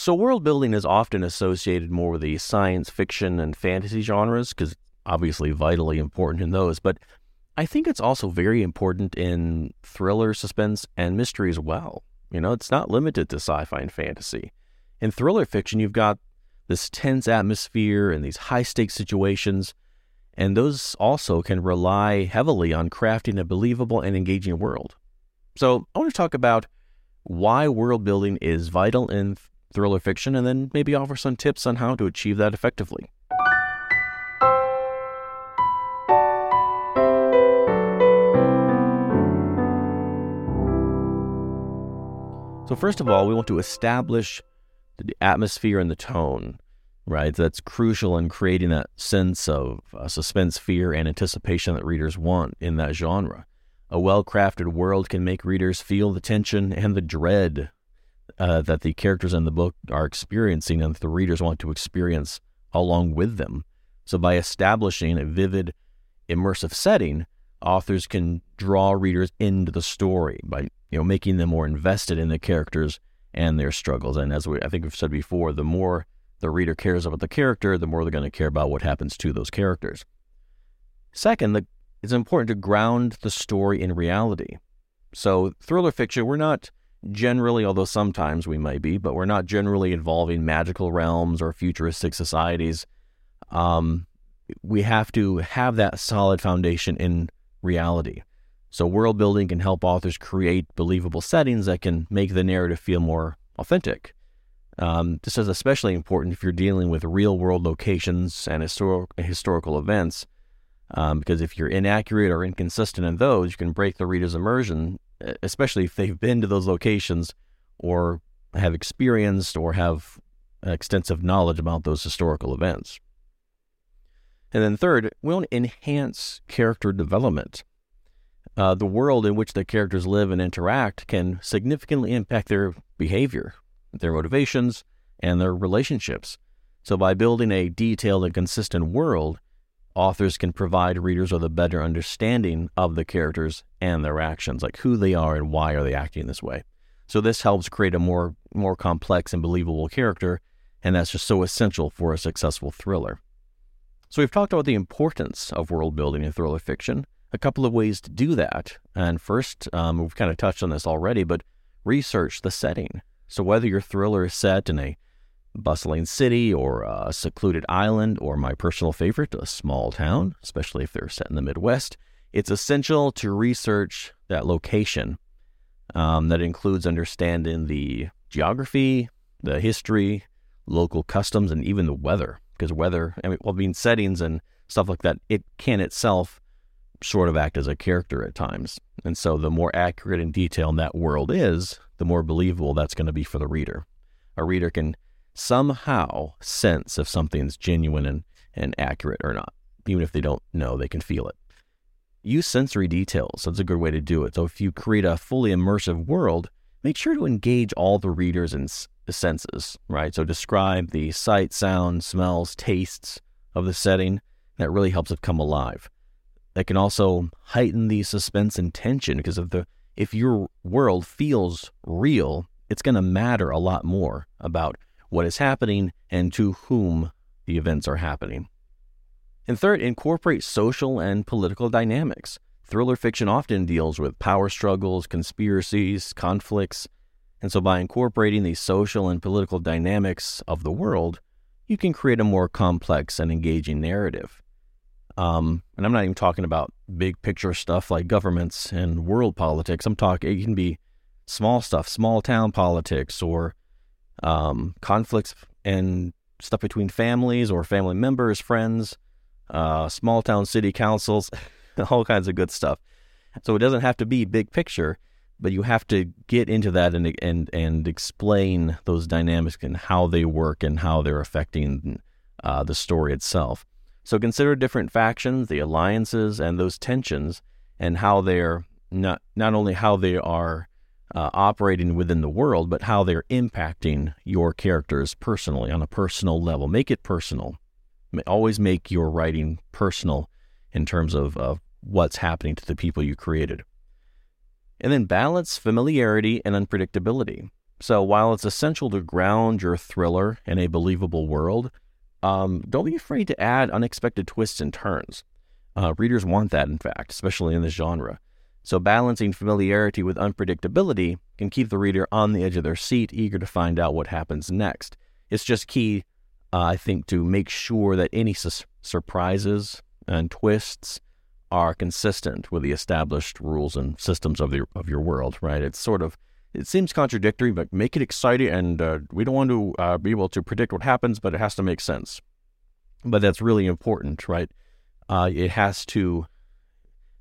So, world building is often associated more with the science fiction and fantasy genres because obviously vitally important in those. But I think it's also very important in thriller, suspense, and mystery as well. You know, it's not limited to sci fi and fantasy. In thriller fiction, you've got this tense atmosphere and these high stakes situations, and those also can rely heavily on crafting a believable and engaging world. So, I want to talk about why world building is vital in thriller fiction and then maybe offer some tips on how to achieve that effectively. So, first of all, we want to establish the atmosphere and the tone, right? That's crucial in creating that sense of uh, suspense, fear, and anticipation that readers want in that genre. A well crafted world can make readers feel the tension and the dread uh, that the characters in the book are experiencing and that the readers want to experience along with them. So, by establishing a vivid, immersive setting, authors can draw readers into the story by you know, making them more invested in the characters and their struggles. And as we, I think we've said before, the more the reader cares about the character, the more they're going to care about what happens to those characters. Second, the, it's important to ground the story in reality. So, thriller fiction, we're not generally, although sometimes we might be, but we're not generally involving magical realms or futuristic societies. Um, we have to have that solid foundation in reality. So, world building can help authors create believable settings that can make the narrative feel more authentic. Um, this is especially important if you're dealing with real world locations and histor- historical events, um, because if you're inaccurate or inconsistent in those, you can break the reader's immersion, especially if they've been to those locations or have experienced or have extensive knowledge about those historical events. And then, third, we want to enhance character development uh, the world in which the characters live and interact can significantly impact their behavior, their motivations, and their relationships. So, by building a detailed and consistent world, authors can provide readers with a better understanding of the characters and their actions, like who they are and why are they acting this way. So, this helps create a more more complex and believable character, and that's just so essential for a successful thriller. So, we've talked about the importance of world building in thriller fiction a couple of ways to do that. And first, um, we've kind of touched on this already, but research the setting. So whether your thriller is set in a bustling city or a secluded island, or my personal favorite, a small town, especially if they're set in the Midwest, it's essential to research that location. Um, that includes understanding the geography, the history, local customs, and even the weather. Because weather, I mean, well, being settings and stuff like that, it can itself sort of act as a character at times. And so the more accurate and detailed that world is, the more believable that's going to be for the reader. A reader can somehow sense if something's genuine and, and accurate or not. Even if they don't know, they can feel it. Use sensory details. That's a good way to do it. So if you create a fully immersive world, make sure to engage all the readers and senses, right? So describe the sight, sound, smells, tastes of the setting. That really helps it come alive that can also heighten the suspense and tension because of the if your world feels real, it's going to matter a lot more about what is happening and to whom the events are happening. And third, incorporate social and political dynamics. Thriller fiction often deals with power struggles, conspiracies, conflicts, and so by incorporating the social and political dynamics of the world, you can create a more complex and engaging narrative. Um, and I'm not even talking about big picture stuff like governments and world politics. I'm talking, it can be small stuff, small town politics or um, conflicts and stuff between families or family members, friends, uh, small town city councils, all kinds of good stuff. So it doesn't have to be big picture, but you have to get into that and and and explain those dynamics and how they work and how they're affecting uh, the story itself. So consider different factions, the alliances, and those tensions, and how they're not not only how they are uh, operating within the world, but how they're impacting your characters personally on a personal level. Make it personal. Always make your writing personal in terms of, of what's happening to the people you created. And then balance familiarity and unpredictability. So while it's essential to ground your thriller in a believable world, um, don't be afraid to add unexpected twists and turns. Uh, readers want that, in fact, especially in this genre. So balancing familiarity with unpredictability can keep the reader on the edge of their seat, eager to find out what happens next. It's just key, uh, I think, to make sure that any su- surprises and twists are consistent with the established rules and systems of the of your world. Right? It's sort of it seems contradictory, but make it exciting. And uh, we don't want to uh, be able to predict what happens, but it has to make sense. But that's really important, right? Uh, it has to,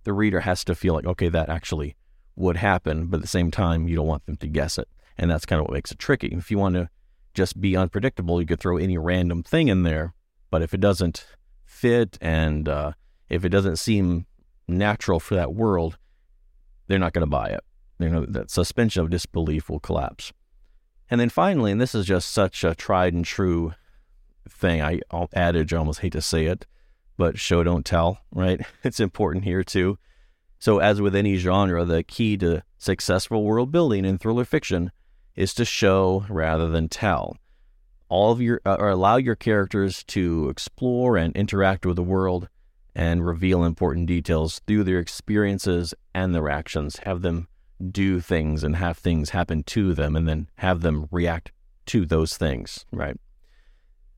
the reader has to feel like, okay, that actually would happen. But at the same time, you don't want them to guess it. And that's kind of what makes it tricky. If you want to just be unpredictable, you could throw any random thing in there. But if it doesn't fit and uh, if it doesn't seem natural for that world, they're not going to buy it you know, that suspension of disbelief will collapse. And then finally, and this is just such a tried and true thing, I adage, I almost hate to say it, but show don't tell, right? It's important here too. So, as with any genre, the key to successful world building in thriller fiction is to show rather than tell. All of your, uh, or allow your characters to explore and interact with the world and reveal important details through their experiences and their actions. Have them do things and have things happen to them and then have them react to those things, right?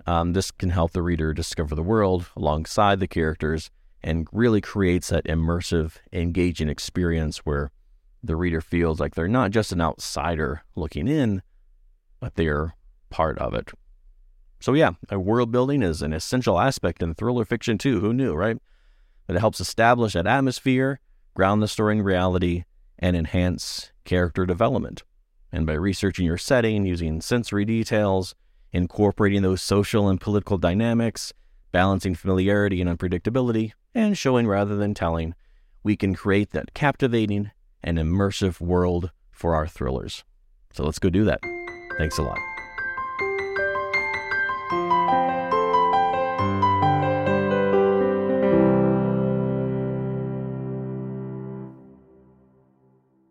Um, this can help the reader discover the world alongside the characters and really creates that immersive, engaging experience where the reader feels like they're not just an outsider looking in, but they're part of it. So, yeah, world building is an essential aspect in thriller fiction, too. Who knew, right? But it helps establish that atmosphere, ground the story in reality, and enhance character development. And by researching your setting, using sensory details, incorporating those social and political dynamics, balancing familiarity and unpredictability, and showing rather than telling, we can create that captivating and immersive world for our thrillers. So let's go do that. Thanks a lot.